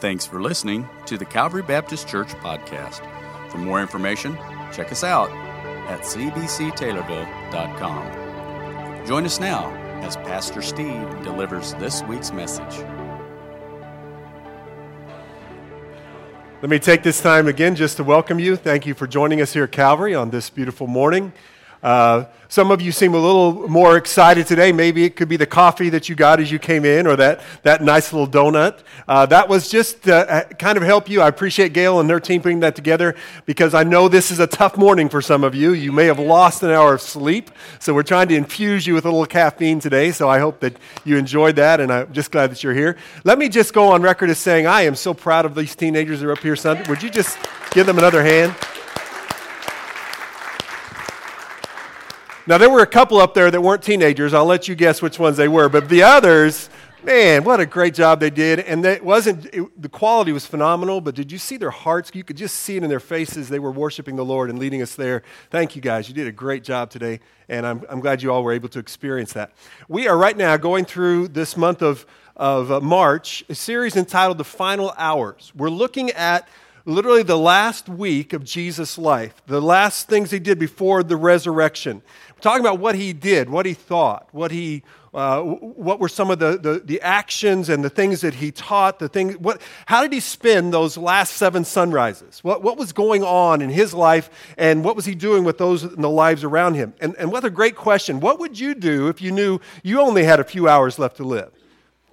Thanks for listening to the Calvary Baptist Church podcast. For more information, check us out at cbctaylorville.com. Join us now as Pastor Steve delivers this week's message. Let me take this time again just to welcome you. Thank you for joining us here at Calvary on this beautiful morning. Uh, some of you seem a little more excited today. Maybe it could be the coffee that you got as you came in or that, that nice little donut. Uh, that was just to uh, kind of help you. I appreciate Gail and their team putting that together because I know this is a tough morning for some of you. You may have lost an hour of sleep. So we're trying to infuse you with a little caffeine today. So I hope that you enjoyed that and I'm just glad that you're here. Let me just go on record as saying I am so proud of these teenagers that are up here Sunday. Would you just give them another hand? Now, there were a couple up there that weren't teenagers. I'll let you guess which ones they were. But the others, man, what a great job they did. And it wasn't, it, the quality was phenomenal, but did you see their hearts? You could just see it in their faces. They were worshiping the Lord and leading us there. Thank you guys. You did a great job today. And I'm, I'm glad you all were able to experience that. We are right now going through this month of, of uh, March, a series entitled The Final Hours. We're looking at literally the last week of Jesus' life, the last things he did before the resurrection talking about what he did, what he thought, what he uh, what were some of the, the, the, actions and the things that he taught, the things, what, how did he spend those last seven sunrises? What, what was going on in his life and what was he doing with those in the lives around him? And, and what a great question. What would you do if you knew you only had a few hours left to live?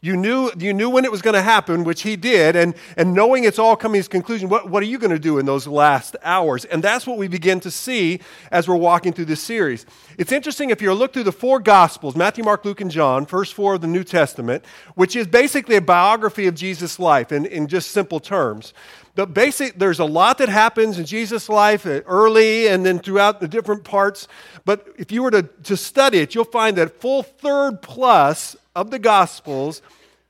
You knew, you knew when it was going to happen, which he did, and, and knowing it's all coming to conclusion, what, what are you going to do in those last hours? And that's what we begin to see as we're walking through this series. It's interesting if you look through the four Gospels Matthew, Mark, Luke, and John, first four of the New Testament, which is basically a biography of Jesus' life in, in just simple terms. But basic, there's a lot that happens in Jesus' life uh, early and then throughout the different parts. But if you were to, to study it, you'll find that full third plus of the Gospels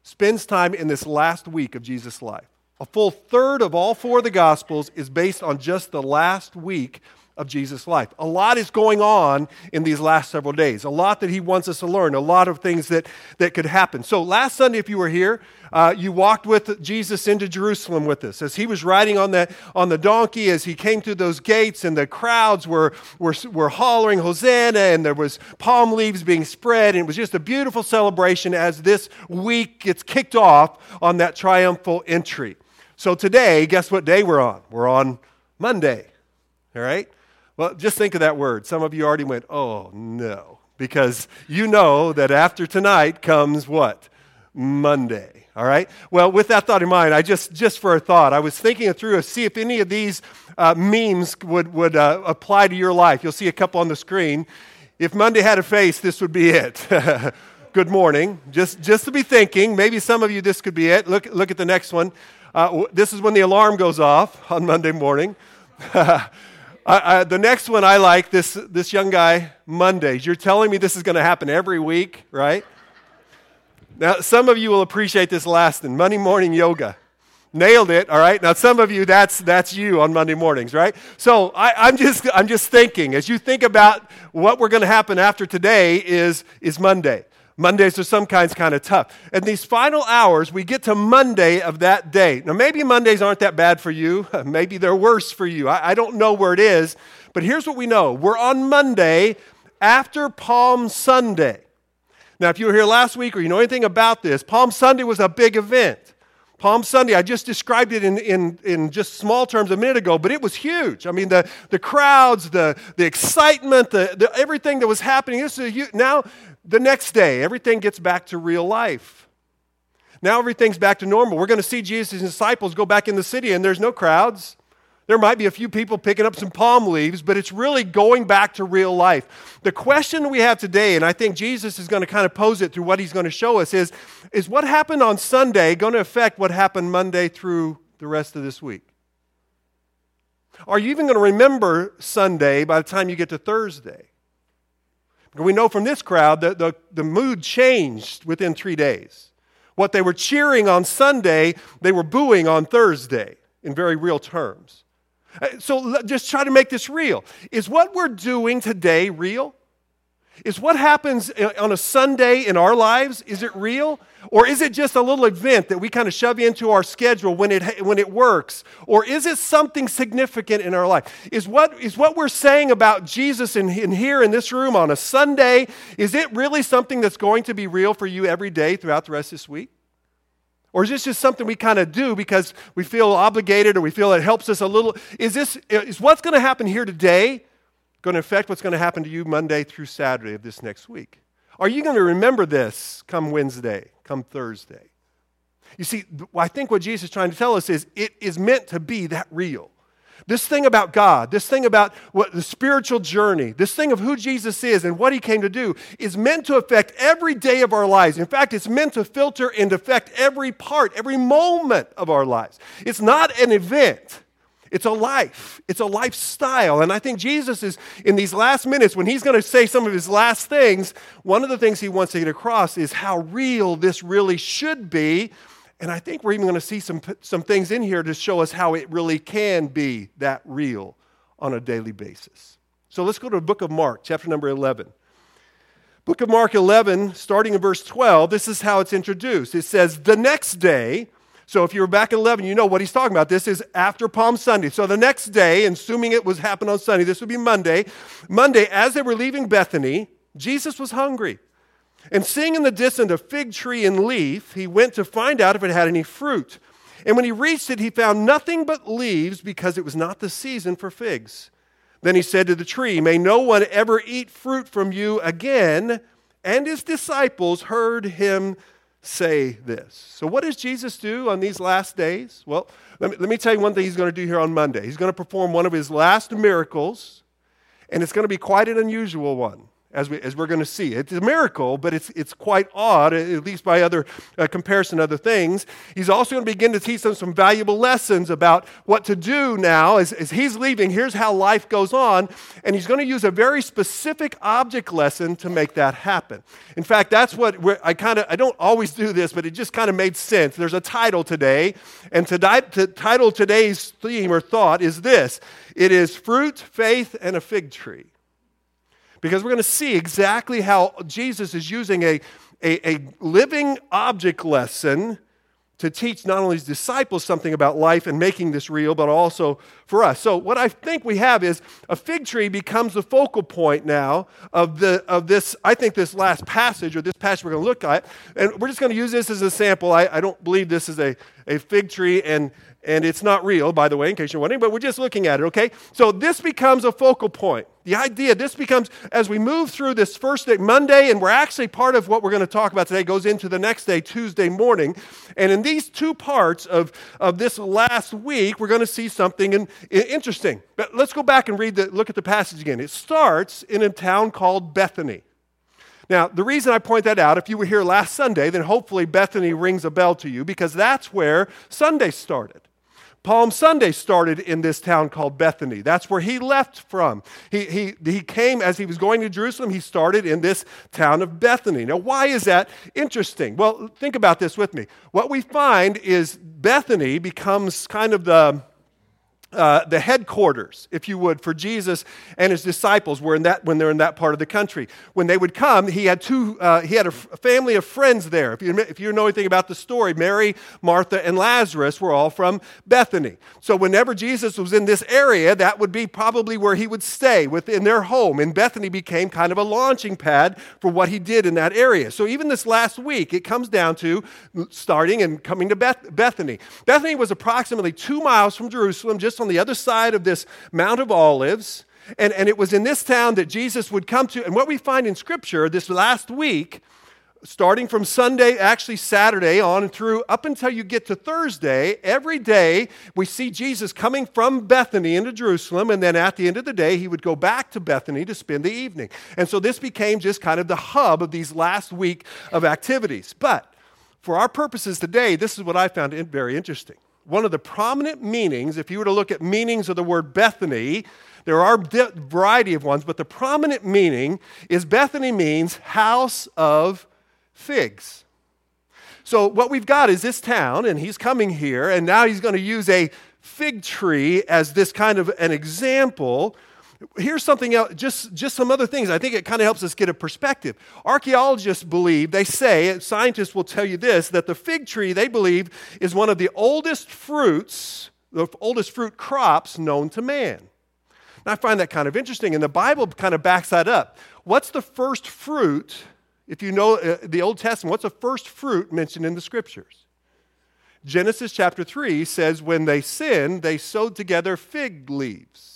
spends time in this last week of Jesus' life. A full third of all four of the Gospels is based on just the last week of Jesus' life. A lot is going on in these last several days, a lot that he wants us to learn, a lot of things that, that could happen. So, last Sunday, if you were here, uh, you walked with Jesus into Jerusalem with us as he was riding on the, on the donkey, as he came through those gates, and the crowds were, were, were hollering Hosanna, and there was palm leaves being spread, and it was just a beautiful celebration as this week gets kicked off on that triumphal entry. So, today, guess what day we're on? We're on Monday, all right? Well, just think of that word. Some of you already went, oh no, because you know that after tonight comes what? Monday. All right? Well, with that thought in mind, I just, just for a thought, I was thinking it through to see if any of these uh, memes would, would uh, apply to your life. You'll see a couple on the screen. If Monday had a face, this would be it. Good morning. Just, just to be thinking, maybe some of you, this could be it. Look, look at the next one. Uh, this is when the alarm goes off on Monday morning. I, I, the next one I like this, this young guy, Mondays. You're telling me this is going to happen every week, right? Now, some of you will appreciate this last one Monday morning yoga. Nailed it, all right? Now, some of you, that's, that's you on Monday mornings, right? So I, am just, I'm just thinking, as you think about what we're going to happen after today is, is Monday. Mondays are some kinds kind of tough. In these final hours, we get to Monday of that day. Now, maybe Mondays aren't that bad for you. maybe they're worse for you. I, I don't know where it is. But here's what we know we're on Monday after Palm Sunday. Now, if you were here last week or you know anything about this, Palm Sunday was a big event. Palm Sunday, I just described it in, in, in just small terms a minute ago, but it was huge. I mean, the, the crowds, the, the excitement, the, the, everything that was happening. This is a, now, the next day, everything gets back to real life. Now everything's back to normal. We're going to see Jesus' disciples go back in the city, and there's no crowds. There might be a few people picking up some palm leaves, but it's really going back to real life. The question we have today, and I think Jesus is going to kind of pose it through what he's going to show us, is, is what happened on Sunday going to affect what happened Monday through the rest of this week? Are you even going to remember Sunday by the time you get to Thursday? We know from this crowd that the, the mood changed within three days. What they were cheering on Sunday, they were booing on Thursday in very real terms. Uh, so just try to make this real. Is what we're doing today real? Is what happens uh, on a Sunday in our lives, is it real? Or is it just a little event that we kind of shove into our schedule when it, when it works? Or is it something significant in our life? Is what, is what we're saying about Jesus in, in here in this room on a Sunday, is it really something that's going to be real for you every day throughout the rest of this week? Or is this just something we kind of do because we feel obligated or we feel it helps us a little? Is this is what's going to happen here today going to affect what's going to happen to you Monday through Saturday of this next week? Are you going to remember this come Wednesday, come Thursday? You see, I think what Jesus is trying to tell us is it is meant to be that real. This thing about God, this thing about what the spiritual journey, this thing of who Jesus is and what he came to do is meant to affect every day of our lives. In fact, it's meant to filter and affect every part, every moment of our lives. It's not an event. It's a life. It's a lifestyle. And I think Jesus is, in these last minutes, when he's going to say some of his last things, one of the things he wants to get across is how real this really should be and I think we're even going to see some, some things in here to show us how it really can be that real on a daily basis. So let's go to the book of Mark, chapter number 11. Book of Mark 11, starting in verse 12, this is how it's introduced. It says, The next day, so if you were back in 11, you know what he's talking about. This is after Palm Sunday. So the next day, assuming it was happened on Sunday, this would be Monday. Monday, as they were leaving Bethany, Jesus was hungry. And seeing in the distance a fig tree in leaf, he went to find out if it had any fruit. And when he reached it, he found nothing but leaves because it was not the season for figs. Then he said to the tree, May no one ever eat fruit from you again. And his disciples heard him say this. So, what does Jesus do on these last days? Well, let me, let me tell you one thing he's going to do here on Monday. He's going to perform one of his last miracles, and it's going to be quite an unusual one as, we, as we're going to see. It's a miracle, but it's, it's quite odd, at least by other uh, comparison, other things. He's also going to begin to teach them some valuable lessons about what to do now as, as he's leaving. Here's how life goes on, and he's going to use a very specific object lesson to make that happen. In fact, that's what I kind of, I don't always do this, but it just kind of made sense. There's a title today, and to, to title today's theme or thought is this it is Fruit, Faith, and a Fig Tree because we're going to see exactly how Jesus is using a, a, a, living object lesson to teach not only his disciples something about life and making this real, but also for us. So, what I think we have is a fig tree becomes the focal point now of, the, of this, I think, this last passage or this passage we're going to look at. And we're just going to use this as a sample. I, I don't believe this is a, a fig tree, and and it's not real, by the way, in case you're wondering, but we're just looking at it, okay? So this becomes a focal point. The idea, this becomes, as we move through this first day, Monday, and we're actually part of what we're going to talk about today, goes into the next day, Tuesday morning. And in these two parts of, of this last week, we're going to see something in, in, interesting. But let's go back and read the, look at the passage again. It starts in a town called Bethany. Now, the reason I point that out, if you were here last Sunday, then hopefully Bethany rings a bell to you because that's where Sunday started. Palm Sunday started in this town called Bethany. That's where he left from. He, he, he came as he was going to Jerusalem, he started in this town of Bethany. Now, why is that interesting? Well, think about this with me. What we find is Bethany becomes kind of the uh, the headquarters, if you would, for Jesus and his disciples were in that when they're in that part of the country. When they would come, he had two. Uh, he had a, f- a family of friends there. If you if you know anything about the story, Mary, Martha, and Lazarus were all from Bethany. So whenever Jesus was in this area, that would be probably where he would stay within their home. And Bethany became kind of a launching pad for what he did in that area. So even this last week, it comes down to starting and coming to Beth- Bethany. Bethany was approximately two miles from Jerusalem, just on on the other side of this Mount of Olives. And, and it was in this town that Jesus would come to. And what we find in Scripture this last week, starting from Sunday, actually Saturday on through up until you get to Thursday, every day we see Jesus coming from Bethany into Jerusalem, and then at the end of the day, he would go back to Bethany to spend the evening. And so this became just kind of the hub of these last week of activities. But for our purposes today, this is what I found very interesting one of the prominent meanings, if you were to look at meanings of the word Bethany, there are a variety of ones, but the prominent meaning is Bethany means house of figs. So what we've got is this town, and he's coming here, and now he's going to use a fig tree as this kind of an example here's something else, just, just some other things. I think it kind of helps us get a perspective. Archaeologists believe, they say, scientists will tell you this, that the fig tree, they believe, is one of the oldest fruits, the oldest fruit crops known to man. And I find that kind of interesting, and the Bible kind of backs that up. What's the first fruit, if you know uh, the Old Testament, what's the first fruit mentioned in the scriptures? Genesis chapter 3 says, when they sinned, they sewed together fig leaves.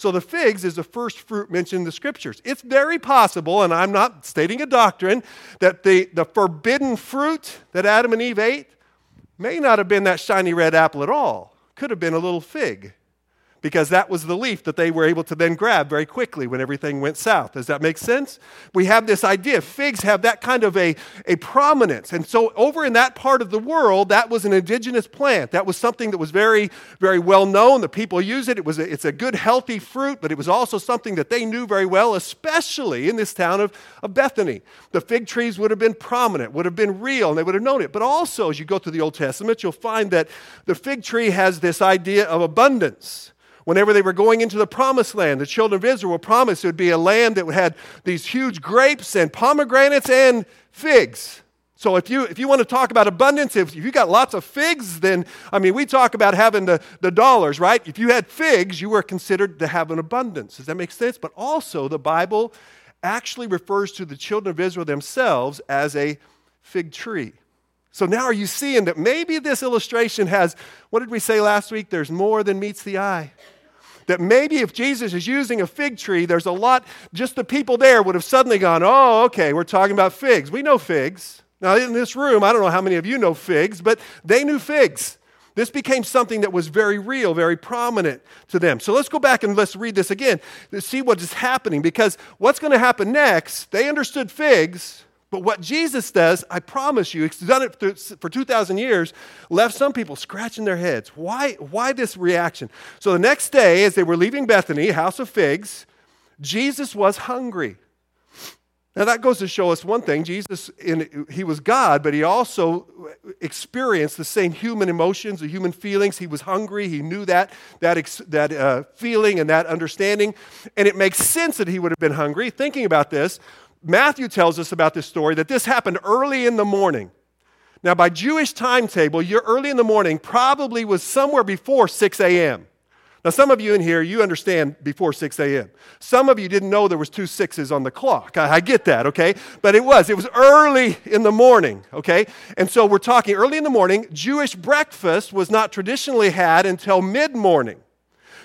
So the figs is the first fruit mentioned in the scriptures. It's very possible, and I'm not stating a doctrine, that the, the forbidden fruit that Adam and Eve ate may not have been that shiny red apple at all. Could have been a little fig because that was the leaf that they were able to then grab very quickly when everything went south. Does that make sense? We have this idea. Figs have that kind of a, a prominence. And so, over in that part of the world, that was an indigenous plant. That was something that was very, very well known. The people use it. it was a, it's a good, healthy fruit, but it was also something that they knew very well, especially in this town of, of Bethany. The fig trees would have been prominent, would have been real, and they would have known it. But also, as you go through the Old Testament, you'll find that the fig tree has this idea of abundance. Whenever they were going into the promised land, the children of Israel were promised it would be a land that had these huge grapes and pomegranates and figs. So if you if you want to talk about abundance, if you got lots of figs, then I mean we talk about having the, the dollars, right? If you had figs, you were considered to have an abundance. Does that make sense? But also the Bible actually refers to the children of Israel themselves as a fig tree. So now are you seeing that maybe this illustration has, what did we say last week? There's more than meets the eye. That maybe if Jesus is using a fig tree, there's a lot, just the people there would have suddenly gone, oh, okay, we're talking about figs. We know figs. Now, in this room, I don't know how many of you know figs, but they knew figs. This became something that was very real, very prominent to them. So let's go back and let's read this again to see what is happening because what's going to happen next, they understood figs, but what Jesus does, I promise you, he's done it for 2,000 years, left some people scratching their heads. Why, why this reaction? So the next day, as they were leaving Bethany, house of figs, Jesus was hungry. Now that goes to show us one thing. Jesus, in, he was God, but he also experienced the same human emotions, the human feelings. He was hungry. He knew that, that, that uh, feeling and that understanding. And it makes sense that he would have been hungry. Thinking about this, Matthew tells us about this story that this happened early in the morning. Now, by Jewish timetable, your early in the morning probably was somewhere before 6 a.m. Now, some of you in here, you understand before 6 a.m. Some of you didn't know there was two sixes on the clock. I, I, get that, okay? But it was. It was early in the morning, okay? And so we're talking early in the morning. Jewish breakfast was not traditionally had until mid-morning.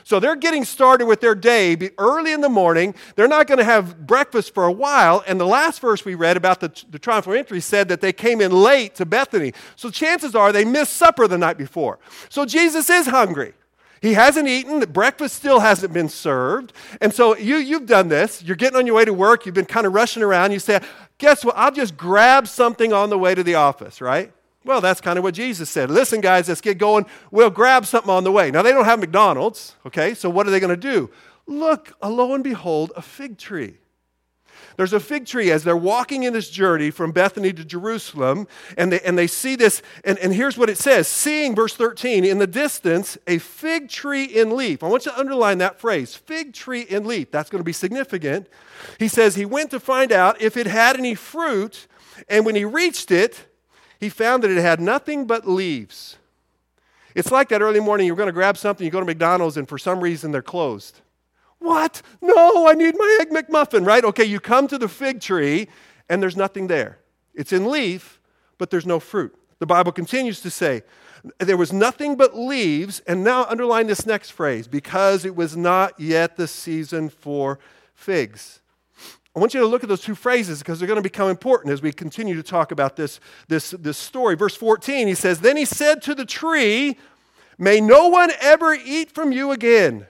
So they're getting started with their day early in the morning. They're not going to have breakfast for a while. And the last verse we read about the, the triumphal entry said that they came in late to Bethany. So chances are they missed supper the night before. So Jesus is hungry. He hasn't eaten, breakfast still hasn't been served. And so you, you've done this. You're getting on your way to work, you've been kind of rushing around. You say, Guess what? I'll just grab something on the way to the office, right? Well, that's kind of what Jesus said. Listen, guys, let's get going. We'll grab something on the way. Now, they don't have McDonald's, okay? So, what are they going to do? Look, uh, lo and behold, a fig tree. There's a fig tree as they're walking in this journey from Bethany to Jerusalem, and they, and they see this. And, and here's what it says Seeing, verse 13, in the distance, a fig tree in leaf. I want you to underline that phrase fig tree in leaf. That's going to be significant. He says he went to find out if it had any fruit, and when he reached it, he found that it had nothing but leaves. It's like that early morning you're going to grab something, you go to McDonald's, and for some reason they're closed. What? No, I need my Egg McMuffin, right? Okay, you come to the fig tree, and there's nothing there. It's in leaf, but there's no fruit. The Bible continues to say, there was nothing but leaves, and now underline this next phrase because it was not yet the season for figs. I want you to look at those two phrases because they're going to become important as we continue to talk about this, this, this story. Verse 14, he says, Then he said to the tree, May no one ever eat from you again.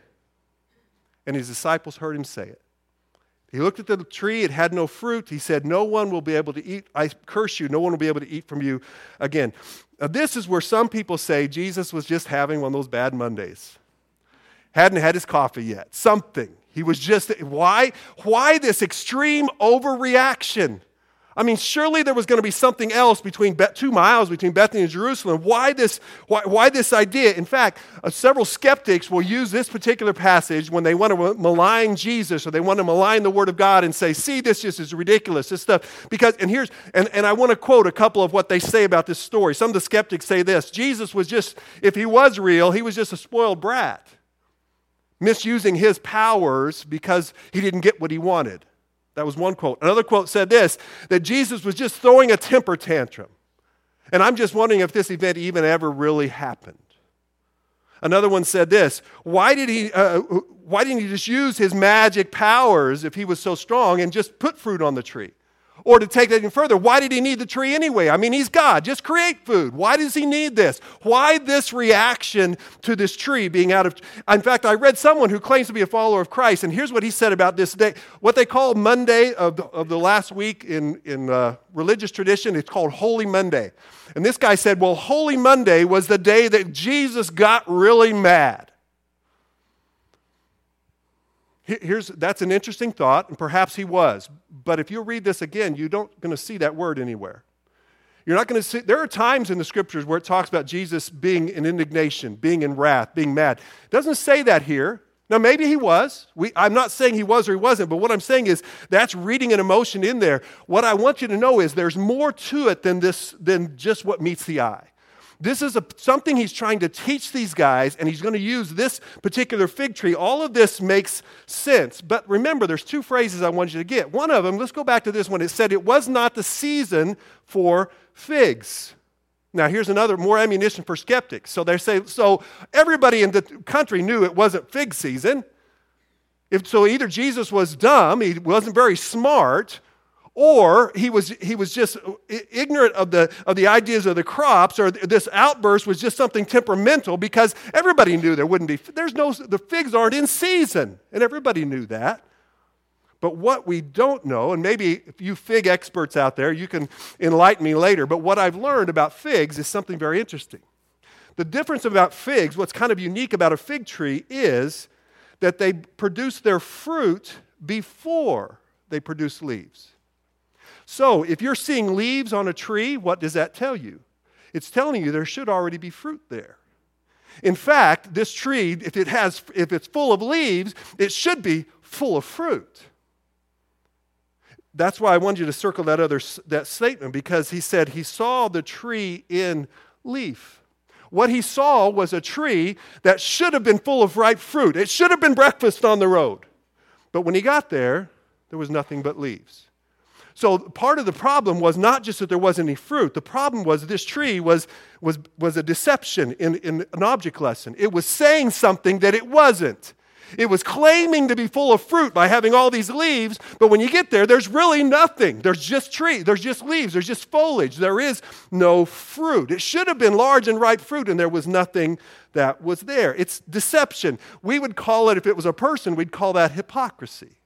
And his disciples heard him say it. He looked at the tree, it had no fruit. He said, No one will be able to eat. I curse you, no one will be able to eat from you again. Now, this is where some people say Jesus was just having one of those bad Mondays. Hadn't had his coffee yet. Something. He was just, why? Why this extreme overreaction? I mean, surely there was going to be something else between Be- two miles between Bethany and Jerusalem. Why this, why, why this idea? In fact, uh, several skeptics will use this particular passage when they want to malign Jesus or they want to malign the Word of God and say, see, this just is ridiculous, this stuff. Because, and here's, and, and I want to quote a couple of what they say about this story. Some of the skeptics say this Jesus was just, if he was real, he was just a spoiled brat, misusing his powers because he didn't get what he wanted. That was one quote. Another quote said this that Jesus was just throwing a temper tantrum. And I'm just wondering if this event even ever really happened. Another one said this why, did he, uh, why didn't he just use his magic powers if he was so strong and just put fruit on the tree? Or to take that even further, why did he need the tree anyway? I mean, he's God. Just create food. Why does he need this? Why this reaction to this tree being out of. In fact, I read someone who claims to be a follower of Christ, and here's what he said about this day. What they call Monday of the, of the last week in, in uh, religious tradition, it's called Holy Monday. And this guy said, well, Holy Monday was the day that Jesus got really mad. Here's, that's an interesting thought, and perhaps he was. But if you read this again, you don't going to see that word anywhere. You're not going to see, there are times in the scriptures where it talks about Jesus being in indignation, being in wrath, being mad. It doesn't say that here. Now, maybe he was. We, I'm not saying he was or he wasn't, but what I'm saying is that's reading an emotion in there. What I want you to know is there's more to it than, this, than just what meets the eye. This is a, something he's trying to teach these guys, and he's going to use this particular fig tree. All of this makes sense. But remember, there's two phrases I want you to get. One of them, let's go back to this one. It said it was not the season for figs. Now, here's another more ammunition for skeptics. So they say, so everybody in the country knew it wasn't fig season. If, so either Jesus was dumb, he wasn't very smart, or he was, he was just ignorant of the, of the ideas of the crops, or this outburst was just something temperamental because everybody knew there wouldn't be, there's no, the figs aren't in season, and everybody knew that. But what we don't know, and maybe if you fig experts out there, you can enlighten me later, but what I've learned about figs is something very interesting. The difference about figs, what's kind of unique about a fig tree, is that they produce their fruit before they produce leaves. So, if you're seeing leaves on a tree, what does that tell you? It's telling you there should already be fruit there. In fact, this tree, if it has if it's full of leaves, it should be full of fruit. That's why I wanted you to circle that other that statement because he said he saw the tree in leaf. What he saw was a tree that should have been full of ripe fruit. It should have been breakfast on the road. But when he got there, there was nothing but leaves. So part of the problem was not just that there wasn't any fruit. The problem was this tree was, was, was a deception in, in an object lesson. It was saying something that it wasn't. It was claiming to be full of fruit by having all these leaves, but when you get there, there's really nothing. There's just tree, there's just leaves, there's just foliage. There is no fruit. It should have been large and ripe fruit, and there was nothing that was there. It's deception. We would call it, if it was a person, we'd call that hypocrisy.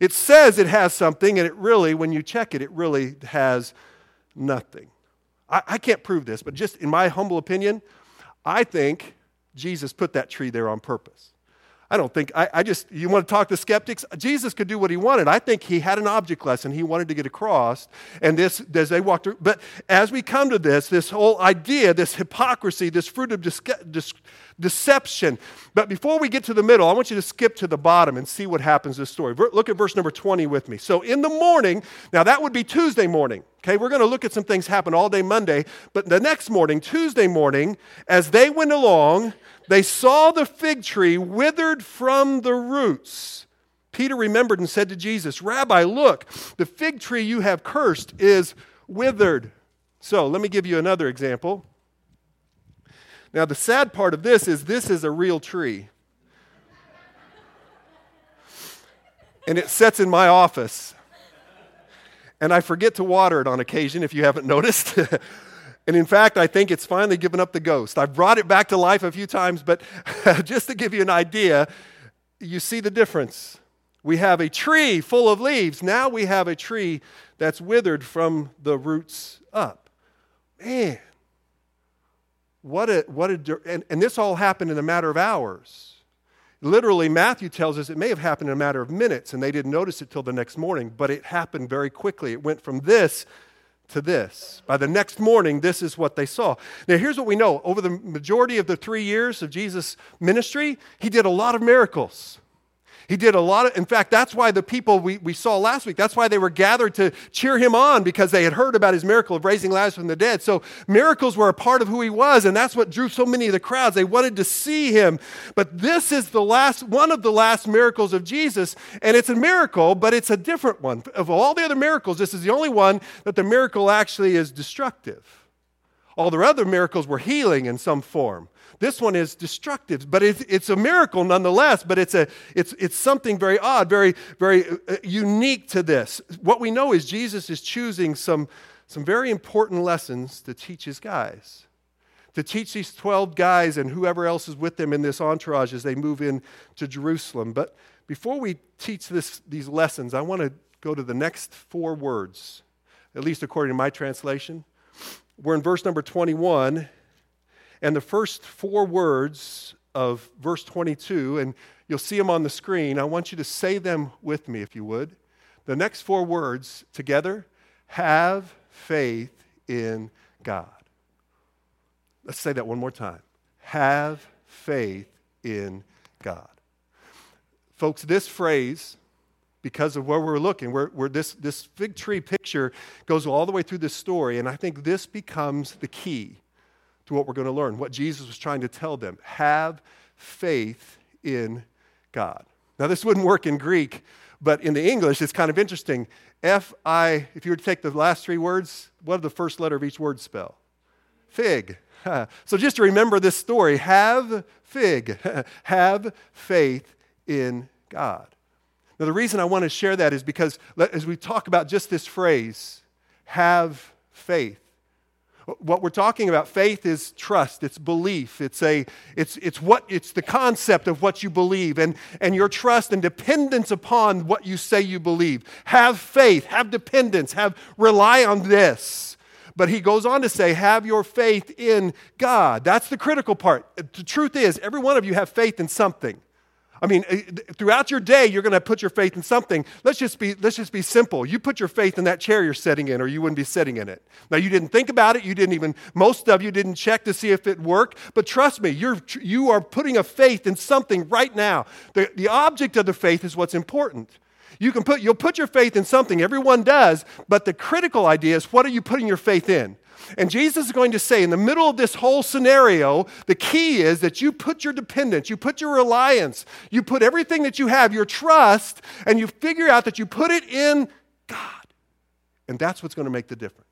It says it has something, and it really, when you check it, it really has nothing. I, I can't prove this, but just in my humble opinion, I think Jesus put that tree there on purpose. I don't think, I, I, just, you want to talk to skeptics? Jesus could do what he wanted. I think he had an object lesson he wanted to get across. And this, as they walked through, but as we come to this, this whole idea, this hypocrisy, this fruit of dis- dis- deception. But before we get to the middle, I want you to skip to the bottom and see what happens in this story. Look at verse number 20 with me. So in the morning, now that would be Tuesday morning. Okay, we're going to look at some things happen all day Monday, but the next morning, Tuesday morning, as they went along, they saw the fig tree withered from the roots. Peter remembered and said to Jesus, Rabbi, look, the fig tree you have cursed is withered. So let me give you another example. Now, the sad part of this is this is a real tree. And it sits in my office. And I forget to water it on occasion, if you haven't noticed. And in fact, I think it's finally given up the ghost. I've brought it back to life a few times, but just to give you an idea, you see the difference. We have a tree full of leaves. Now we have a tree that's withered from the roots up. Man, what a, what a, and, and this all happened in a matter of hours. Literally, Matthew tells us it may have happened in a matter of minutes and they didn't notice it till the next morning, but it happened very quickly. It went from this to this. By the next morning, this is what they saw. Now, here's what we know over the majority of the three years of Jesus' ministry, he did a lot of miracles. He did a lot of, in fact, that's why the people we, we saw last week, that's why they were gathered to cheer him on because they had heard about his miracle of raising Lazarus from the dead. So miracles were a part of who he was, and that's what drew so many of the crowds. They wanted to see him. But this is the last, one of the last miracles of Jesus, and it's a miracle, but it's a different one. Of all the other miracles, this is the only one that the miracle actually is destructive. All the other miracles were healing in some form. This one is destructive, but it's, it's a miracle nonetheless, but it's, a, it's, it's something very odd, very, very uh, unique to this. What we know is Jesus is choosing some, some very important lessons to teach his guys, to teach these 12 guys and whoever else is with them in this entourage as they move in to Jerusalem. But before we teach this, these lessons, I want to go to the next four words, at least according to my translation. We're in verse number 21 and the first four words of verse 22, and you'll see them on the screen. I want you to say them with me, if you would. The next four words together have faith in God. Let's say that one more time. Have faith in God. Folks, this phrase, because of where we're looking, where, this, this fig tree picture goes all the way through this story, and I think this becomes the key to what we're going to learn, what Jesus was trying to tell them. Have faith in God. Now, this wouldn't work in Greek, but in the English, it's kind of interesting. F I, if you were to take the last three words, what did the first letter of each word spell? Fig. So just to remember this story, have fig, have faith in God. Now, the reason I want to share that is because as we talk about just this phrase, have faith, what we're talking about faith is trust it's belief it's a it's it's what it's the concept of what you believe and and your trust and dependence upon what you say you believe. Have faith have dependence have rely on this. But he goes on to say have your faith in god. That's the critical part. The truth is every one of you have faith in something I mean, eh, throughout your day, you're going to put your faith in something. Let's just, be, let's just be simple. You put your faith in that chair you're sitting in, or you wouldn't be sitting in it. Now, you didn't think about it. You didn't even, most of you didn't check to see if it worked. But trust me, you're, you are putting a faith in something right now. The, the object of the faith is what's important. You can put, you'll put your faith in something, everyone does, but the critical idea is what are you putting your faith in? And Jesus is going to say, in the middle of this whole scenario, the key is that you put your dependence, you put your reliance, you put everything that you have, your trust, and you figure out that you put it in God. And that's what's going to make the difference.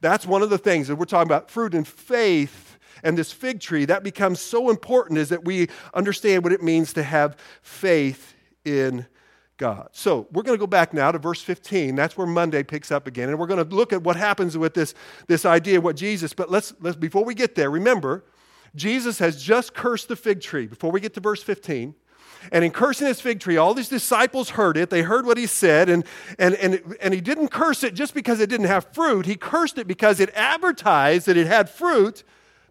That's one of the things that we're talking about fruit and faith and this fig tree. That becomes so important is that we understand what it means to have faith in God. So we're going to go back now to verse 15. That's where Monday picks up again. And we're going to look at what happens with this, this idea of what Jesus, but let's, let's, before we get there, remember, Jesus has just cursed the fig tree before we get to verse 15. And in cursing this fig tree, all these disciples heard it. They heard what he said, and, and, and, and he didn't curse it just because it didn't have fruit. He cursed it because it advertised that it had fruit,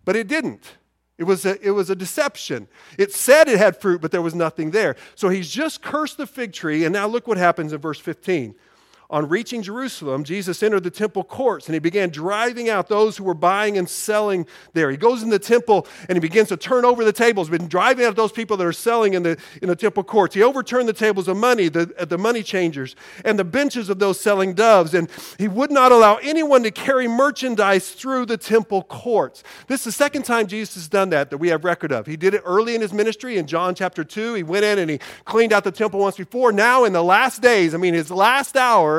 but it didn't. It was, a, it was a deception. It said it had fruit, but there was nothing there. So he's just cursed the fig tree, and now look what happens in verse 15. On reaching Jerusalem, Jesus entered the temple courts and he began driving out those who were buying and selling there. He goes in the temple and he begins to turn over the tables, been driving out those people that are selling in the, in the temple courts. He overturned the tables of money, the, uh, the money changers, and the benches of those selling doves. And he would not allow anyone to carry merchandise through the temple courts. This is the second time Jesus has done that that we have record of. He did it early in his ministry in John chapter 2. He went in and he cleaned out the temple once before. Now, in the last days, I mean, his last hour,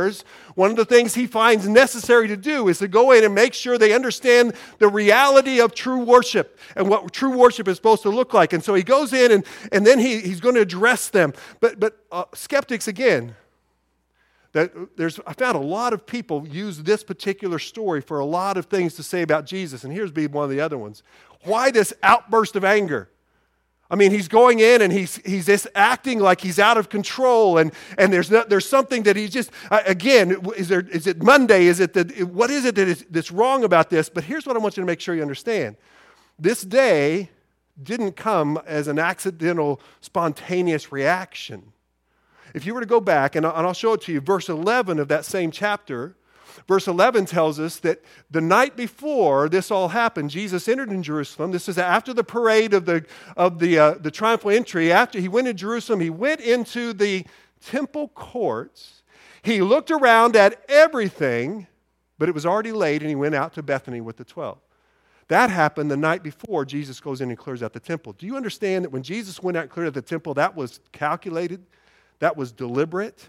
one of the things he finds necessary to do is to go in and make sure they understand the reality of true worship and what true worship is supposed to look like. And so he goes in and, and then he, he's going to address them. But, but uh, skeptics, again, that there's, I found a lot of people use this particular story for a lot of things to say about Jesus. And here's be one of the other ones. Why this outburst of anger? I mean, he's going in and he's, he's just acting like he's out of control, and, and there's, there's something that he's just, uh, again, is, there, is it Monday? Is it what is it that is, that's wrong about this? But here's what I want you to make sure you understand. This day didn't come as an accidental, spontaneous reaction. If you were to go back, and I'll show it to you, verse 11 of that same chapter, verse 11 tells us that the night before this all happened, Jesus entered in Jerusalem. This is after the parade of the, of the, uh, the triumphal entry. After he went to Jerusalem, he went into the temple courts. He looked around at everything, but it was already late, and he went out to Bethany with the 12. That happened the night before Jesus goes in and clears out the temple. Do you understand that when Jesus went out and cleared out the temple, that was calculated? That was deliberate?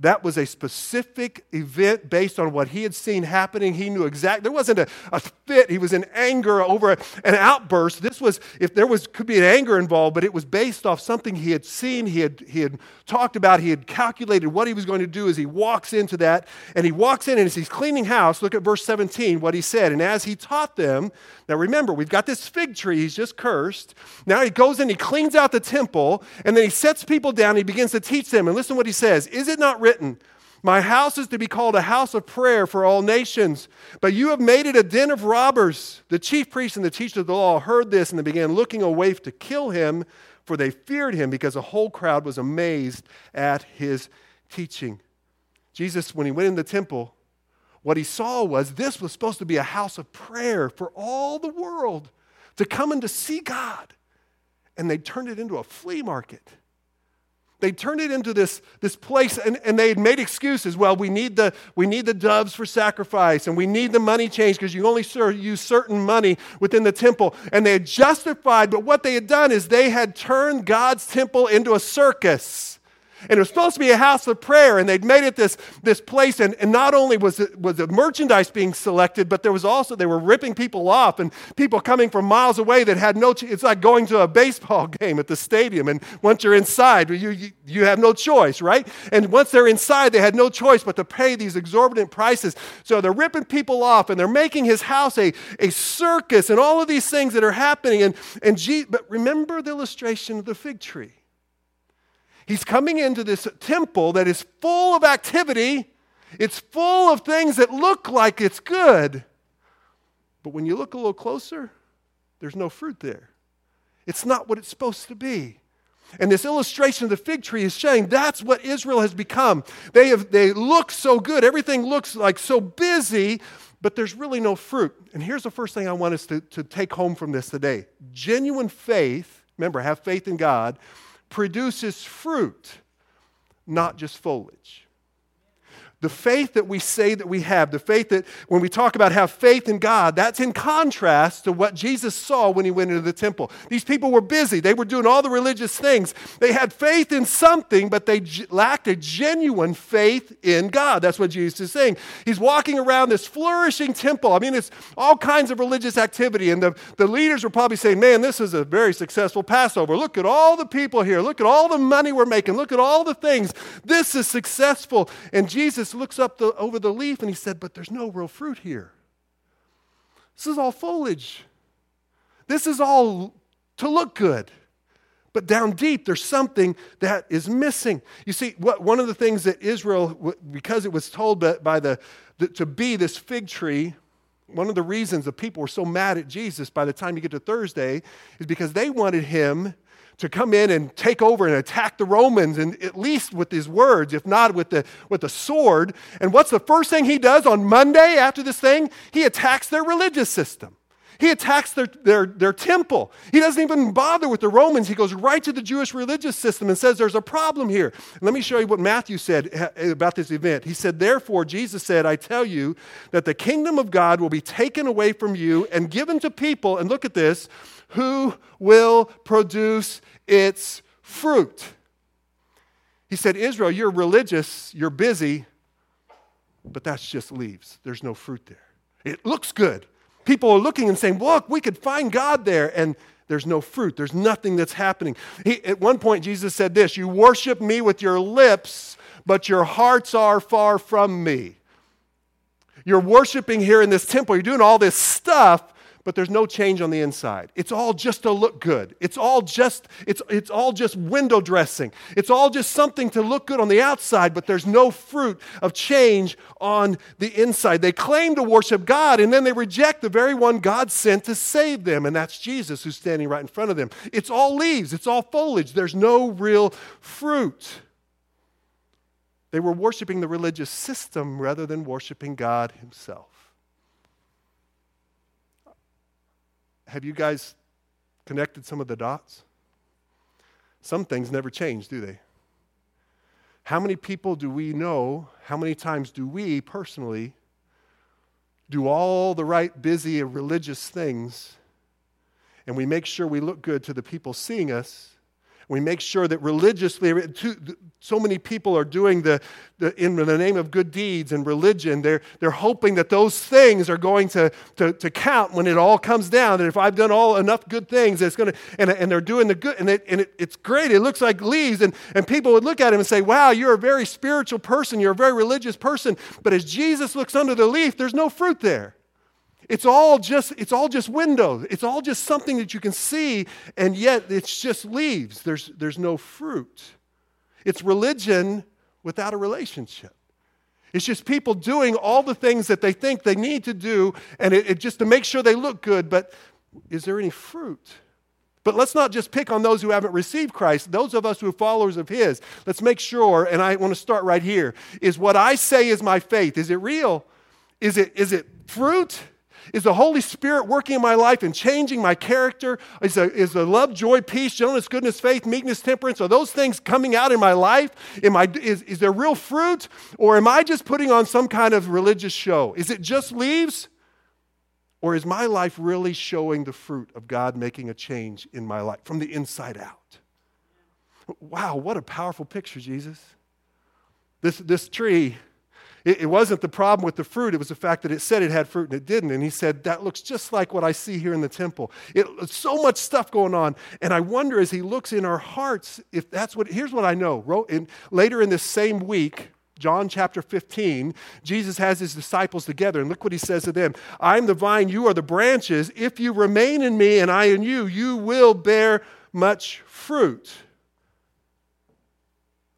That was a specific event based on what he had seen happening. He knew exactly. There wasn't a, a fit. He was in anger over an outburst. This was, if there was, could be an anger involved, but it was based off something he had seen, he had, he had talked about, he had calculated what he was going to do as he walks into that. And he walks in and as he's cleaning house, look at verse 17, what he said. And as he taught them, now remember, we've got this fig tree he's just cursed. Now he goes in, he cleans out the temple, and then he sets people down, he begins to teach them. And listen what he says Is it not? Written, My house is to be called a house of prayer for all nations, but you have made it a den of robbers. The chief priests and the teachers of the law heard this and they began looking away to kill him, for they feared him because the whole crowd was amazed at his teaching. Jesus, when he went in the temple, what he saw was this was supposed to be a house of prayer for all the world to come and to see God. And they turned it into a flea market they turned it into this, this place and, and they had made excuses. Well, we need, the, we need the doves for sacrifice and we need the money change because you only use certain money within the temple. And they had justified, but what they had done is they had turned God's temple into a circus. And it was supposed to be a house of prayer, and they'd made it this, this place. And, and not only was, it, was the merchandise being selected, but there was also, they were ripping people off and people coming from miles away that had no, it's like going to a baseball game at the stadium. And once you're inside, you, you, you have no choice, right? And once they're inside, they had no choice but to pay these exorbitant prices. So they're ripping people off, and they're making his house a, a circus, and all of these things that are happening. And, and gee, but remember the illustration of the fig tree. He's coming into this temple that is full of activity. It's full of things that look like it's good. But when you look a little closer, there's no fruit there. It's not what it's supposed to be. And this illustration of the fig tree is showing that's what Israel has become. They, have, they look so good, everything looks like so busy, but there's really no fruit. And here's the first thing I want us to, to take home from this today genuine faith, remember, have faith in God, produces fruit, not just foliage. The faith that we say that we have, the faith that when we talk about have faith in God, that's in contrast to what Jesus saw when he went into the temple. These people were busy, they were doing all the religious things. They had faith in something, but they lacked a genuine faith in God. That's what Jesus is saying. He's walking around this flourishing temple. I mean, it's all kinds of religious activity, and the, the leaders were probably saying, Man, this is a very successful Passover. Look at all the people here. Look at all the money we're making. Look at all the things. This is successful. And Jesus looks up the, over the leaf and he said, But there's no real fruit here. This is all foliage. This is all to look good. But down deep, there's something that is missing. You see, what, one of the things that Israel, because it was told by the, the, to be this fig tree, one of the reasons the people were so mad at Jesus by the time you get to Thursday is because they wanted him to come in and take over and attack the Romans, and at least with his words, if not with the, with the sword. And what's the first thing he does on Monday after this thing? He attacks their religious system. He attacks their, their, their temple. He doesn't even bother with the Romans. He goes right to the Jewish religious system and says, There's a problem here. let me show you what Matthew said eh, about this event. He said, Therefore, Jesus said, I tell you that the kingdom of God will be taken away from you and given to people, and look at this, who will produce its fruit. He said, Israel, you're religious, you're busy, but that's just leaves. There's no fruit there. It looks good. People are looking and saying, Look, we could find God there. And there's no fruit, there's nothing that's happening. He, at one point, Jesus said this You worship me with your lips, but your hearts are far from me. You're worshiping here in this temple, you're doing all this stuff, but there's no change on the inside. It's all just to look good. It's all just it's it's all just window dressing. It's all just something to look good on the outside, but there's no fruit of change on the inside. They claim to worship God and then they reject the very one God sent to save them, and that's Jesus who's standing right in front of them. It's all leaves, it's all foliage. There's no real fruit. They were worshiping the religious system rather than worshiping God himself. Have you guys connected some of the dots? Some things never change, do they? How many people do we know? How many times do we personally do all the right, busy, religious things, and we make sure we look good to the people seeing us? We make sure that religiously, so many people are doing the, the, in the name of good deeds and religion, they're, they're hoping that those things are going to, to, to count when it all comes down. That if I've done all enough good things, it's going to, and, and they're doing the good, and, it, and it, it's great. It looks like leaves, and, and people would look at him and say, Wow, you're a very spiritual person, you're a very religious person. But as Jesus looks under the leaf, there's no fruit there. It's all just it's all just windows. It's all just something that you can see and yet it's just leaves. There's there's no fruit. It's religion without a relationship. It's just people doing all the things that they think they need to do and it, it just to make sure they look good, but is there any fruit? But let's not just pick on those who haven't received Christ. Those of us who are followers of His, let's make sure, and I want to start right here, is what I say is my faith. Is it real? Is it, is it fruit? Is the Holy Spirit working in my life and changing my character? Is the, is the love, joy, peace, gentleness, goodness, faith, meekness, temperance? Are those things coming out in my life? Am I, is, is there real fruit? Or am I just putting on some kind of religious show? Is it just leaves? Or is my life really showing the fruit of God making a change in my life from the inside out? Wow, what a powerful picture, Jesus. This, this tree it, it, wasn't the problem with the fruit, it was the fact that it said it had fruit and it didn't. And he said, That looks just like what I see here in the temple. It, so much stuff going on. And I wonder as he looks in our hearts, if that's what, here's what I know. In, later in this same week, John chapter 15, Jesus has his disciples together, and look what he says to them I'm the vine, you are the branches. If you remain in me and I in you, you will bear much fruit.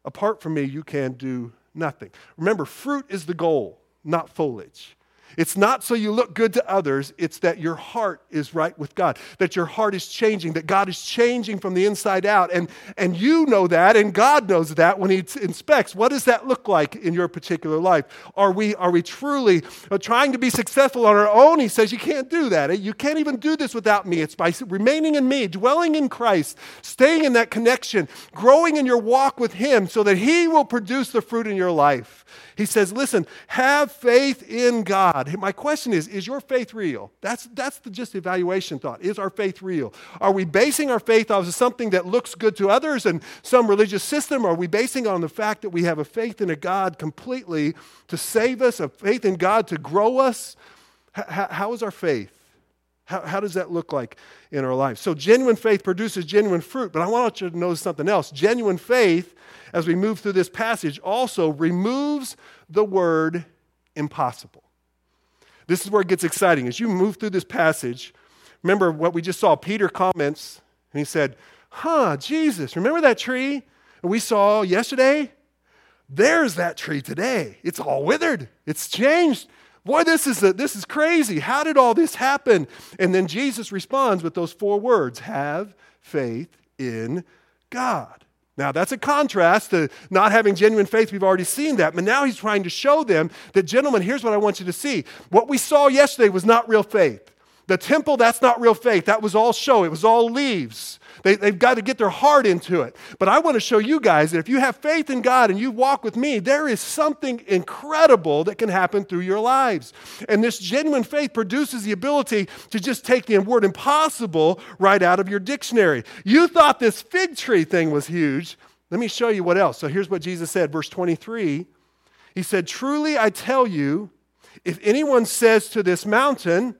Apart from me, you can do nothing. Remember, fruit is the goal, not foliage. It's not so you look good to others, it's that your heart is right with God, that your heart is changing, that God is changing from the inside out. And, and you know that, and God knows that when He inspects. What does that look like in your particular life? Are we, are we truly uh, trying to be successful on our own? He says, You can't do that. You can't even do this without me. It's by remaining in me, dwelling in Christ, staying in that connection, growing in your walk with Him so that He will produce the fruit in your life. He says, listen, have faith in God. My question is, is your faith real? That's, that's the just evaluation thought. Is our faith real? Are we basing our faith off of something that looks good to others and some religious system? Are we basing on the fact that we have a faith in a God completely to save us, a faith in God to grow us? How is our faith? How, how, does that look like in our life? So, genuine faith produces genuine fruit, but I want you to notice something else. Genuine faith as we move through this passage, also removes the word impossible. This is where it gets exciting. As you move through this passage, remember what we just saw. Peter comments, and he said, Huh, Jesus, remember that tree we saw yesterday? There's that tree today. It's all withered, it's changed. Boy, this is, a, this is crazy. How did all this happen? And then Jesus responds with those four words have faith in God. Now, that's a contrast to not having genuine faith. We've already seen that. But now he's trying to show them that, gentlemen, here's what I want you to see. What we saw yesterday was not real faith. The temple, that's not real faith. That was all show, it was all leaves. They, they've got to get their heart into it. But I want to show you guys that if you have faith in God and you walk with me, there is something incredible that can happen through your lives. And this genuine faith produces the ability to just take the word impossible right out of your dictionary. You thought this fig tree thing was huge. Let me show you what else. So here's what Jesus said, verse 23. He said, Truly I tell you, if anyone says to this mountain,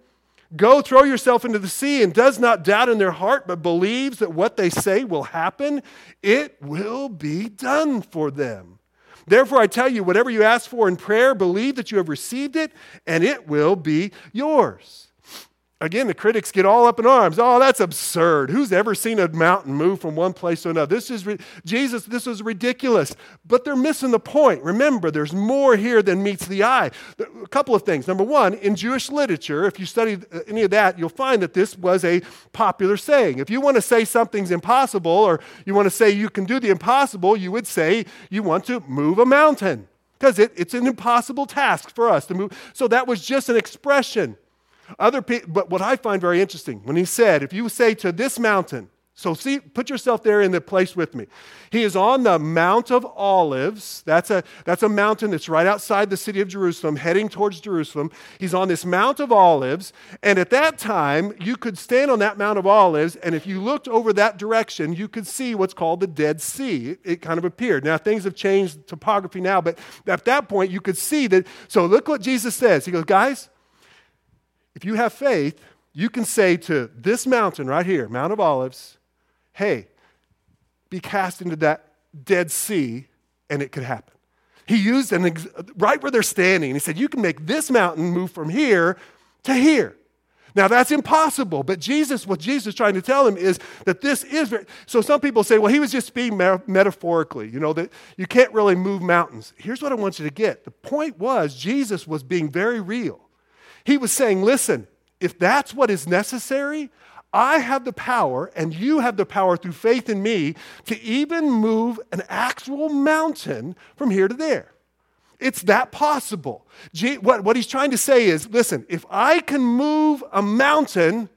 Go throw yourself into the sea and does not doubt in their heart, but believes that what they say will happen, it will be done for them. Therefore, I tell you, whatever you ask for in prayer, believe that you have received it, and it will be yours. Again, the critics get all up in arms. Oh, that's absurd. Who's ever seen a mountain move from one place to another? This is Jesus, this is ridiculous. But they're missing the point. Remember, there's more here than meets the eye. A couple of things. Number one, in Jewish literature, if you study uh, any of that, you'll find that this was a popular saying. If you want to say something's impossible or you want to say you can do the impossible, you would say you want to move a mountain because it, it's an impossible task for us to move. So that was just an expression. Other people, but what I find very interesting, when he said, if you say to this mountain, so see, put yourself there in the place with me. He is on the Mount of Olives. That's a, that's a mountain that's right outside the city of Jerusalem, heading towards Jerusalem. He's on this Mount of Olives. And at that time, you could stand on that Mount of Olives, and if you looked over that direction, you could see what's called the Dead Sea. It, kind of appeared. Now, things have changed topography now, but at that point, you could see that. So look what Jesus says. He goes, Guys, if you have faith, you can say to this mountain right here, Mount of Olives, hey, be cast into that Dead Sea, and it could happen. He used an ex- right where they're standing, and he said, You can make this mountain move from here to here. Now that's impossible, but Jesus, what Jesus is trying to tell him is that this is very, so. Some people say, well, he was just speaking metaphorically, you know, that you can't really move mountains. Here's what I want you to get the point was, Jesus was being very real. He was saying, listen, if that's what is necessary, I have the power, and you have the power through faith in me, to even move an actual mountain from here to there. It's that possible. What, he's trying to say is listen, if I can move a mountain,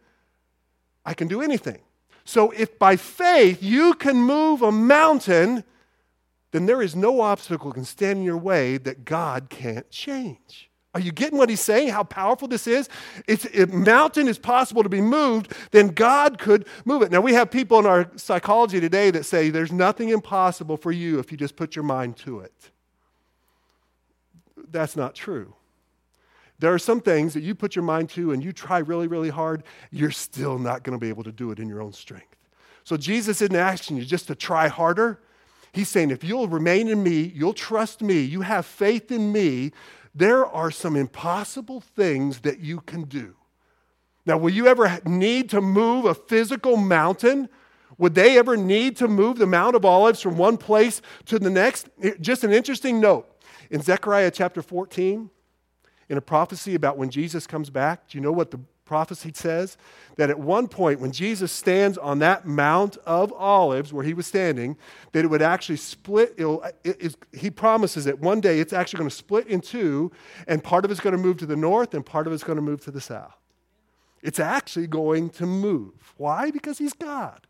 I can do anything. So if by faith you can move a mountain, then there is no obstacle can stand in your way that God can't change. Are you getting what he's saying? How powerful this is? If mountain is possible to be moved, then God could move it. Now, we have people in our psychology today that say there's nothing impossible for you if you just put your mind to it. That's not true. There are some things that you put your mind to and you try really, really hard, you're still not going to be able to do it in your own strength. So, Jesus isn't asking you just to try harder. He's saying, if you'll remain in me, you'll trust me, you have faith in me, there are some impossible things that you can do. Now, will you ever need to move a physical mountain? Would they ever need to move the Mount of Olives from one place to the next? Just an interesting note. In Zechariah chapter 14, in a prophecy about when Jesus comes back, do you know what the prophecy says that at one point, when Jesus stands on that Mount of Olives where he was standing, that it would actually split. It, he promises that one day it's actually going to split in two, and part of it's going to move to the north, and part of it's going to move to the south. It's actually going to move. Why? Because he's God.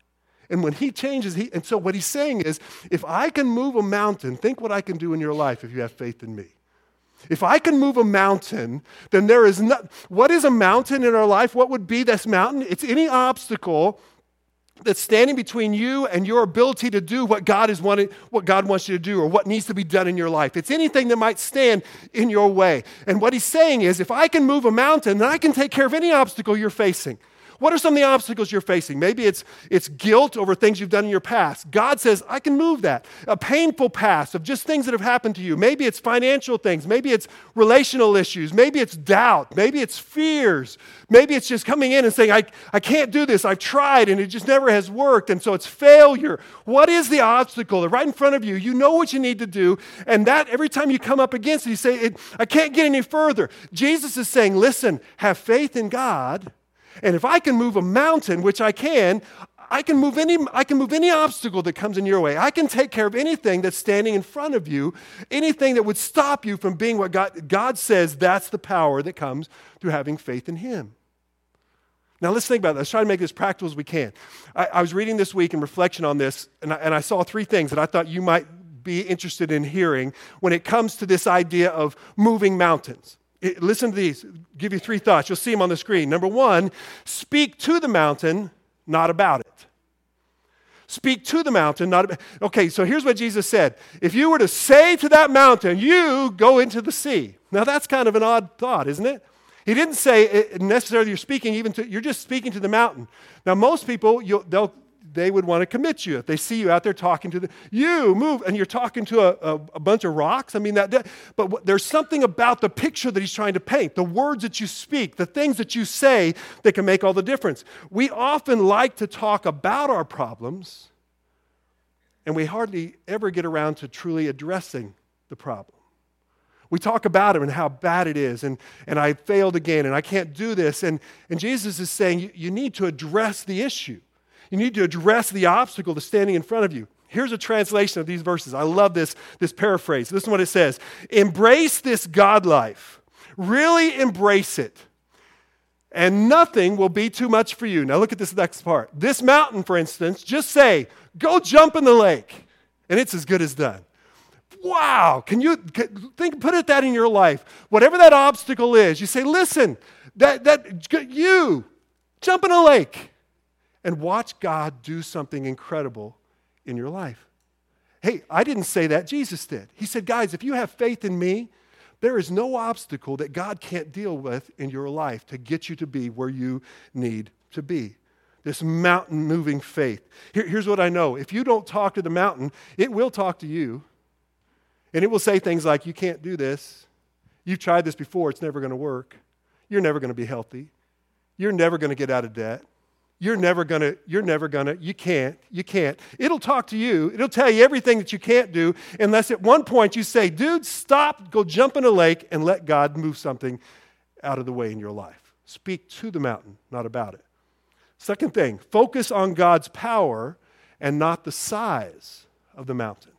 And when he changes, he, and so what he's saying is if I can move a mountain, think what I can do in your life if you have faith in me. If I can move a mountain, then there is not. What is a mountain in our life? What would be this mountain? It's any obstacle that's standing between you and your ability to do what God is wanting, what God wants you to do, or what needs to be done in your life. It's anything that might stand in your way. And what he's saying is, if I can move a mountain, then I can take care of any obstacle you're facing. What are some of the obstacles you're facing? Maybe it's, it's guilt over things you've done in your past. God says, I can move that. A painful past of just things that have happened to you. Maybe it's financial things. Maybe it's relational issues. Maybe it's doubt. Maybe it's fears. Maybe it's just coming in and saying, I, I can't do this. I've tried and it just never has worked. And so it's failure. What is the obstacle? They're right in front of you. You know what you need to do. And that every time you come up against it, you say, I can't get any further. Jesus is saying, listen, have faith in God and if I can move a mountain, which I can, I can move any I can move any obstacle that comes in your way. I can take care of anything that's standing in front of you, anything that would stop you from being what God God says that's the power that comes through having faith in him. Now let's think about this. Let's try to make this practical as we can. I, I was reading this week in reflection on this, and I, and I saw three things that I thought you might be interested in hearing when it comes to this idea of moving mountains. Listen to these. give you three thoughts. You'll see them on the screen. Number one, speak to the mountain, not about it. Speak to the mountain, not about. Okay, so here's what Jesus said. If you were to say to that mountain, you go into the sea. Now that's kind of an odd thought, isn't it? He didn't say eh, necessarily you're speaking even to, you're just speaking to the mountain. Now most people, they'll they would want to commit you. If they see you out there talking to the, you move, and you're talking to a, a, a bunch of rocks. I mean, that, that but what, there's something about the picture that he's trying to paint, the words that you speak, the things that you say that can make all the difference. We often like to talk about our problems, and we hardly ever get around to truly addressing the problem. We talk about it and how bad it is, and, and I failed again, and I can't do this. And, and Jesus is saying you, you need to address the issue. You need to address the obstacle that's standing in front of you. Here's a translation of these verses. I love this, this paraphrase. This is what it says Embrace this God life. Really embrace it. And nothing will be too much for you. Now, look at this next part. This mountain, for instance, just say, go jump in the lake, and it's as good as done. Wow. Can you think, put it that in your life? Whatever that obstacle is, you say, listen, that, that you jump in a lake and watch God do something incredible in your life. Hey, I didn't say that, Jesus did. He said, guys, if you have faith in me, there is no obstacle that God can't deal with in your life to get you to be where you need to be. This mountain moving faith. Here, here's what I know if you don't talk to the mountain, it will talk to you. And it will say things like, You can't do this. You've tried this before, it's never going to work. You're never going to be healthy. You're never going to get out of debt. You're never going to, you're never going to, you can't, you can't. It'll talk to you. It'll tell you everything that you can't do, unless at one point you say, dude, stop, go jump in a lake and let God move something out of the way in your life. Speak to the mountain, not about it. Second thing, focus on God's power and not the size of the mountain.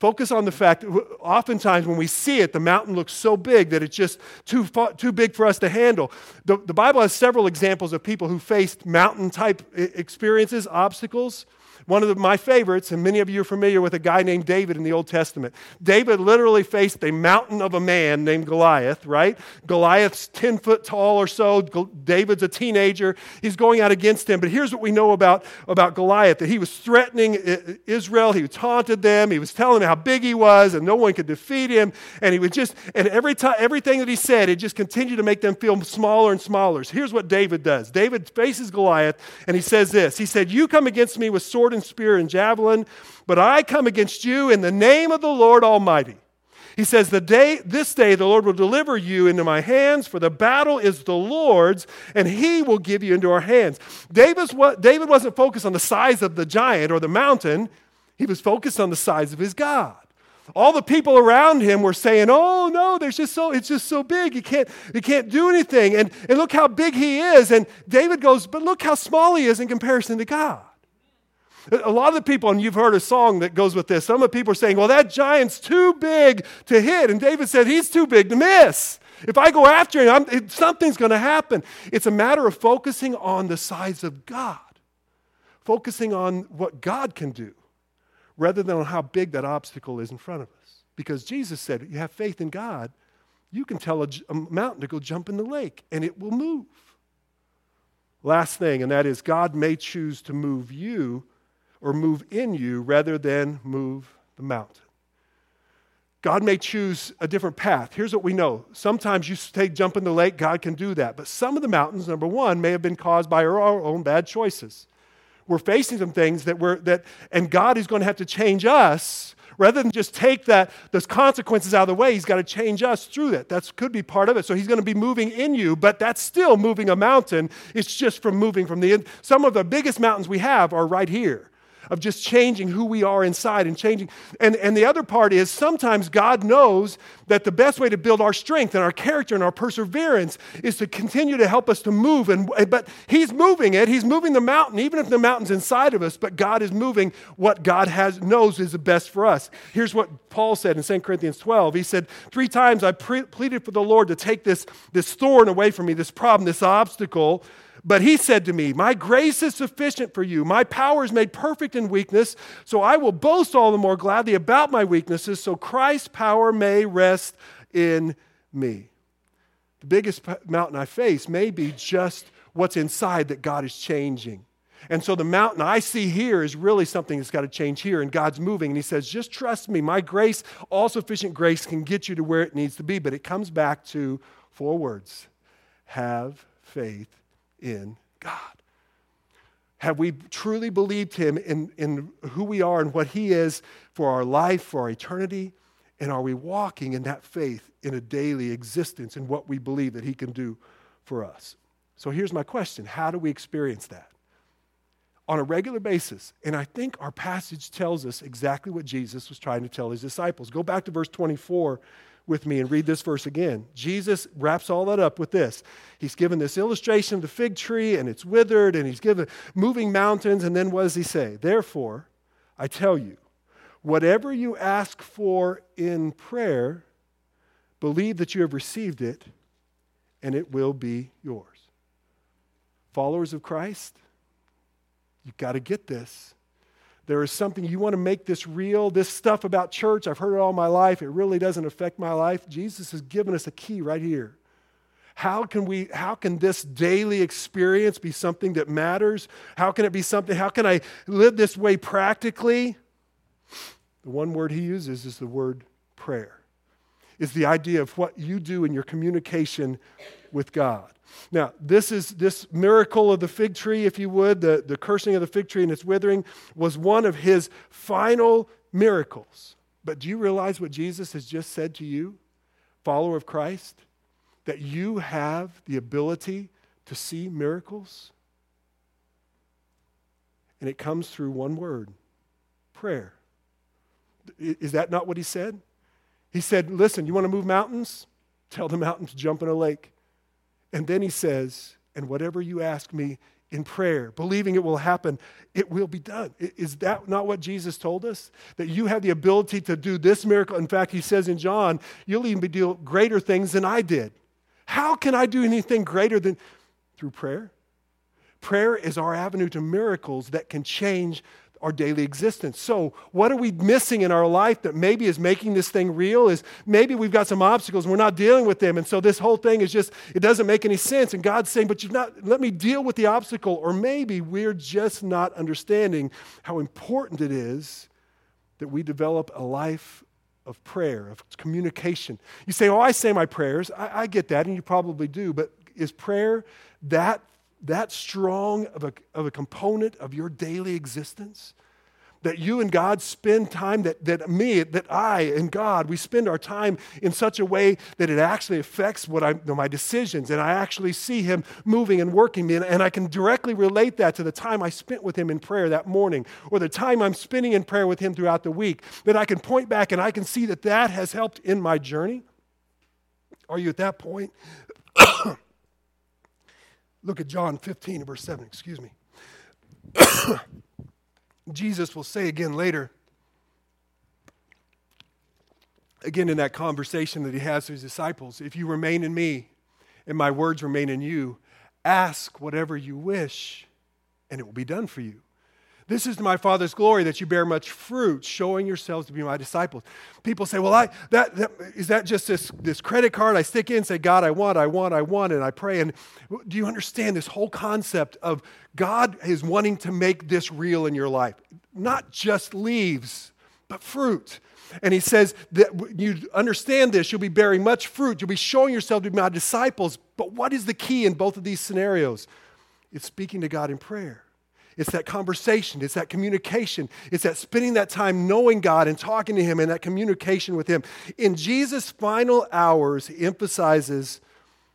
Focus on the fact that oftentimes when we see it, the mountain looks so big that it's just too, far, too big for us to handle. The, the Bible has several examples of people who faced mountain type experiences, obstacles. One of the, my favorites, and many of you are familiar with a guy named David in the Old Testament. David literally faced a mountain of a man named Goliath, right? Goliath's 10 foot tall or so. David's a teenager. He's going out against him. But here's what we know about, about Goliath that he was threatening Israel. He taunted them. He was telling them how big he was and no one could defeat him. And he was just, and every time, everything that he said, it just continued to make them feel smaller and smaller. Here's what David does David faces Goliath and he says this He said, You come against me with sword and spear and javelin, but I come against you in the name of the Lord Almighty. He says, the day, This day the Lord will deliver you into my hands, for the battle is the Lord's, and he will give you into our hands. David's David wasn't focused on the size of the giant or the mountain, he was focused on the size of his God. All the people around him were saying, Oh no, there's just so it's just so big. You can't, you can't do anything. And, and look how big he is. And David goes, But look how small he is in comparison to God. A lot of the people, and you've heard a song that goes with this, some of the people are saying, well, that giant's too big to hit. And David said, he's too big to miss. If I go after him, it, something's going to happen. It's a matter of focusing on the size of God, focusing on what God can do, rather than on how big that obstacle is in front of us. Because Jesus said, you have faith in God, you can tell a, a mountain to go jump in the lake, and it will move. Last thing, and that is God may choose to move you or move in you rather than move the mountain. God may choose a different path. Here's what we know. Sometimes you take jump in the lake, God can do that. But some of the mountains, number one, may have been caused by our own bad choices. We're facing some things that we're that, and God is going to have to change us rather than just take that those consequences out of the way. He's got to change us through that. That could be part of it. So he's going to be moving in you, but that's still moving a mountain. It's just from moving from the. End. Some of the biggest mountains we have are right here of just changing who we are inside and changing. And, and the other part is sometimes God knows that the best way to build our strength and our character and our perseverance is to continue to help us to move. And, eh, but He's moving it. He's moving the mountain, even if the mountain's inside of us, but God is moving what God has, knows is the best for us. Here's what Paul said in 2 Corinthians 12. He said, Three times I pre- pleaded for the Lord to take this, this thorn away from me, this problem, this obstacle. But he said to me, My grace is sufficient for you. My power is made perfect in weakness. So I will boast all the more gladly about my weaknesses, so Christ's power may rest in me. The biggest mountain I face may be just what's inside that God is changing. And so the mountain I see here is really something that's got to change here, and God's moving. And He says, Just trust me. My grace, all sufficient grace, can get you to where it needs to be. But it comes back to four words have faith in God. Have we truly believed him in, in who we are and what he is for our life, for our eternity? And are we walking in that faith in a daily existence in what we believe that he can do for us? So here's my question How do we experience that? On a regular basis. And I think our passage tells us exactly what Jesus was trying to tell his disciples. Go back to verse 24 with me and read this verse again. Jesus wraps all that up with this. He's given this illustration of the fig tree and it's withered, and he's given moving mountains. And then what does he say? Therefore, I tell you, whatever you ask for in prayer, believe that you have received it, and it will be yours. Followers of Christ, you've got to get this. There is something you want to make this real. This stuff about church, I've heard it all my life. It really doesn't affect my life. Jesus has given us a key right here. How can we how can this daily experience be something that matters? How can it be something how can I live this way practically? The one word he uses is the word prayer. Is the idea of what you do in your communication with God. Now, this is this miracle of the fig tree, if you would, the, the cursing of the fig tree and its withering, was one of his final miracles. But do you realize what Jesus has just said to you, follower of Christ? That you have the ability to see miracles? And it comes through one word prayer. Is that not what he said? He said, Listen, you want to move mountains? Tell the mountain to jump in a lake. And then he says, And whatever you ask me in prayer, believing it will happen, it will be done. Is that not what Jesus told us? That you have the ability to do this miracle. In fact, he says in John, You'll even be doing greater things than I did. How can I do anything greater than through prayer? Prayer is our avenue to miracles that can change our daily existence. So, what are we missing in our life that maybe is making this thing real? Is maybe we've got some obstacles and we're not dealing with them. And so, this whole thing is just, it doesn't make any sense. And God's saying, but you've not, let me deal with the obstacle. Or maybe we're just not understanding how important it is that we develop a life of prayer, of communication. You say, Oh, I say my prayers. I, I get that, and you probably do. But is prayer that that strong of a, of a component of your daily existence? That you and God spend time, that, that me, that I and God, we spend our time in such a way that it actually affects what I, my decisions, and I actually see Him moving and working me, and, and I can directly relate that to the time I spent with Him in prayer that morning, or the time I'm spending in prayer with Him throughout the week, that I can point back and I can see that that has helped in my journey. Are you at that point? Look at John 15, verse 7, excuse me. Jesus will say again later, again in that conversation that he has with his disciples, if you remain in me and my words remain in you, ask whatever you wish and it will be done for you. This is my Father's glory that you bear much fruit, showing yourselves to be my disciples. People say, Well, I, that, that, is that just this, this credit card I stick in and say, God, I want, I want, I want, and I pray? And do you understand this whole concept of God is wanting to make this real in your life? Not just leaves, but fruit. And he says that you understand this, you'll be bearing much fruit. You'll be showing yourself to be my disciples. But what is the key in both of these scenarios? It's speaking to God in prayer. It's that conversation, it's that communication, it's that spending that time knowing God and talking to Him and that communication with Him. In Jesus' final hours, He emphasizes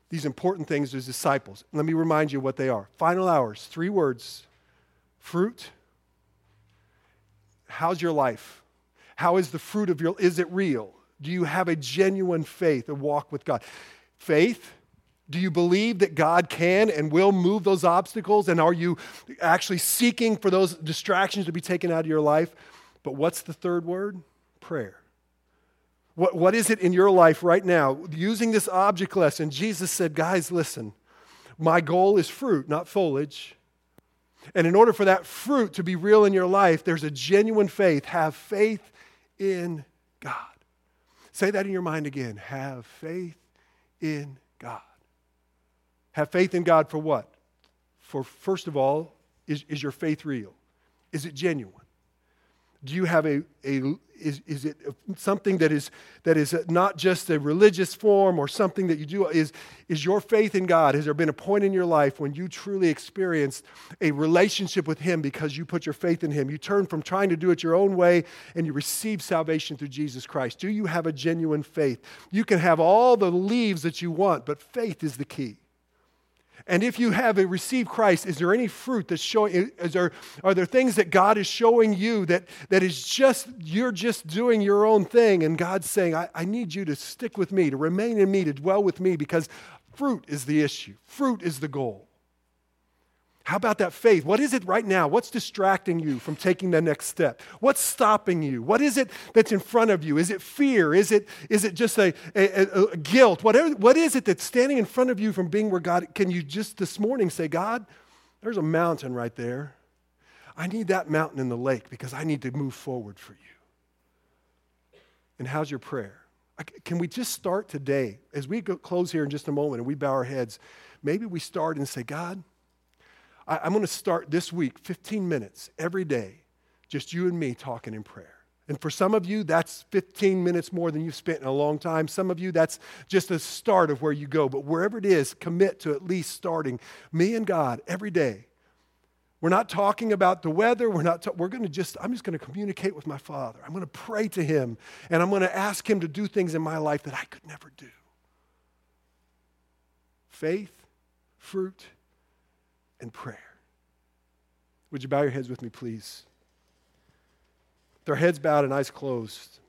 these important things to His disciples. Let me remind you what they are. Final hours, three words fruit. How's your life? How is the fruit of your is it real? Do you have a genuine faith, a walk with God? Faith do you believe that God can and will move those obstacles? And are you actually seeking for those distractions to be taken out of your life? But what's the third word? Prayer. What, what is it in your life right now? Using this object lesson, Jesus said, Guys, listen, my goal is fruit, not foliage. And in order for that fruit to be real in your life, there's a genuine faith. Have faith in God. Say that in your mind again. Have faith in God. Have faith in God for what? For, first of all, is, is your faith real? Is it genuine? Do you have a, a is, is it something that is, that is not just a religious form or something that you do? Is, is your faith in God? Has there been a point in your life when you truly experienced a relationship with Him because you put your faith in Him? You turn from trying to do it your own way and you receive salvation through Jesus Christ. Do you have a genuine faith? You can have all the leaves that you want, but faith is the key. And if you have received Christ, is there any fruit that's showing? Is there, are there things that God is showing you that, that is just, you're just doing your own thing? And God's saying, I, I need you to stick with me, to remain in me, to dwell with me, because fruit is the issue, fruit is the goal. How about that faith? What is it right now? What's distracting you from taking the next step? What's stopping you? What is it that's in front of you? Is it fear? Is it, is it just a, a, a guilt? Whatever, what is it that's standing in front of you from being where God? Can you just this morning say, God, there's a mountain right there. I need that mountain in the lake because I need to move forward for you. And how's your prayer? Can we just start today as we go, close here in just a moment and we bow our heads? Maybe we start and say, God, I, I'm going to start this week, 15 minutes every day, just you and me talking in prayer. And for some of you, that's 15 minutes more than you've spent in a long time. Some of you, that's just the start of where you go. But wherever it is, commit to at least starting me and God every day. We're not talking about the weather. We're not, ta- we're going to just, I'm just going to communicate with my Father. I'm going to pray to Him, and I'm going to ask Him to do things in my life that I could never do. Faith, fruit, and prayer. Would you bow your heads with me, please? Their heads bowed and eyes closed.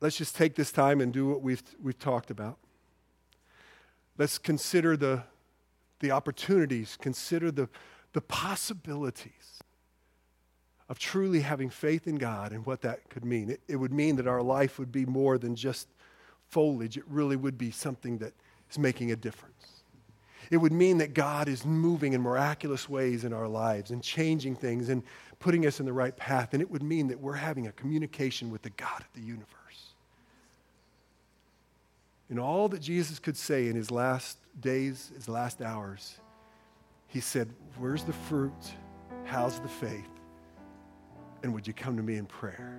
Let's just take this time and do what we've, we've talked about. Let's consider the, the opportunities, consider the, the possibilities of truly having faith in God and what that could mean. It, it would mean that our life would be more than just foliage, it really would be something that is making a difference. It would mean that God is moving in miraculous ways in our lives and changing things and putting us in the right path. And it would mean that we're having a communication with the God of the universe. In all that Jesus could say in his last days, his last hours, he said, Where's the fruit? How's the faith? And would you come to me in prayer?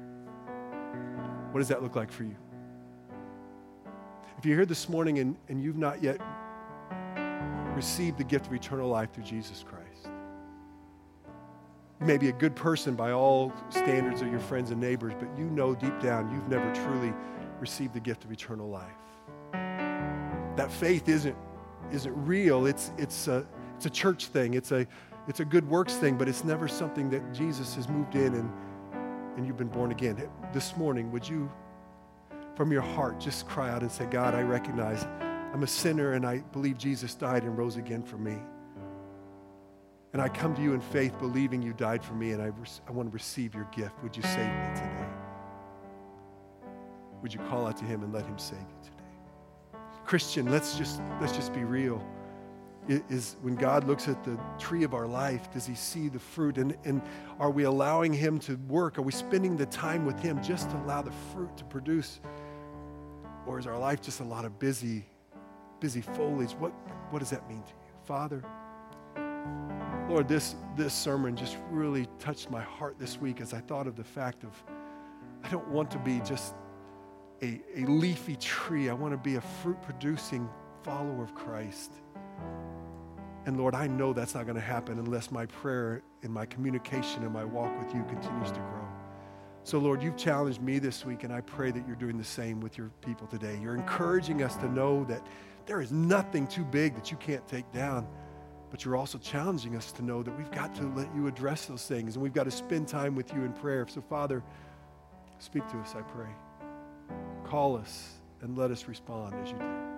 What does that look like for you? If you're here this morning and, and you've not yet received the gift of eternal life through Jesus Christ. You may be a good person by all standards of your friends and neighbors, but you know deep down you've never truly received the gift of eternal life. That faith isn't, isn't real. It's, it's, a, it's a church thing. It's a, it's a good works thing, but it's never something that Jesus has moved in and, and you've been born again. This morning, would you, from your heart, just cry out and say, God, I recognize I'm a sinner and I believe Jesus died and rose again for me. And I come to you in faith, believing you died for me, and I, I want to receive your gift. Would you save me today? Would you call out to him and let him save you today? Christian, let's just, let's just be real. It is when God looks at the tree of our life, does he see the fruit? And, and are we allowing him to work? Are we spending the time with him just to allow the fruit to produce? Or is our life just a lot of busy busy foliage, what, what does that mean to you? Father, Lord, this, this sermon just really touched my heart this week as I thought of the fact of I don't want to be just a, a leafy tree. I want to be a fruit producing follower of Christ. And Lord, I know that's not going to happen unless my prayer and my communication and my walk with you continues to grow. So, Lord, you've challenged me this week, and I pray that you're doing the same with your people today. You're encouraging us to know that there is nothing too big that you can't take down. But you're also challenging us to know that we've got to let you address those things and we've got to spend time with you in prayer. So, Father, speak to us, I pray. Call us and let us respond as you do.